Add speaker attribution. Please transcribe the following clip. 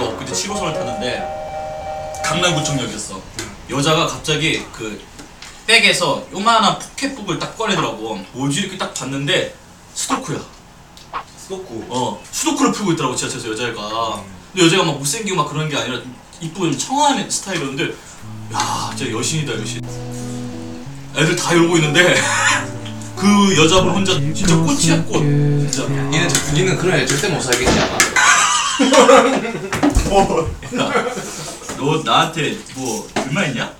Speaker 1: 7호선을 탔는데 강남구청역이었어. 여자가 갑자기 그 백에서 요만한 포켓북을 딱 꺼내더라고. 뭐지 이렇게 딱 봤는데 스토크야.
Speaker 2: 스토쿠.
Speaker 1: 어 수도크를 풀고 있더라고 지하철에서 여자애가. 근데 여자가 막 못생기고 막 그런 게 아니라 이쁘고 좀 청아한 스타일이었는데 야 진짜 여신이다 여신. 애들 다 이러고 있는데 그 여자분 혼자 진짜 꽃이야 꽃. 진짜.
Speaker 3: 니는 저- 니는 그런 애 절대 못 살겠지 아마.
Speaker 1: 야, 너 나한테 뭐 불만 있냐?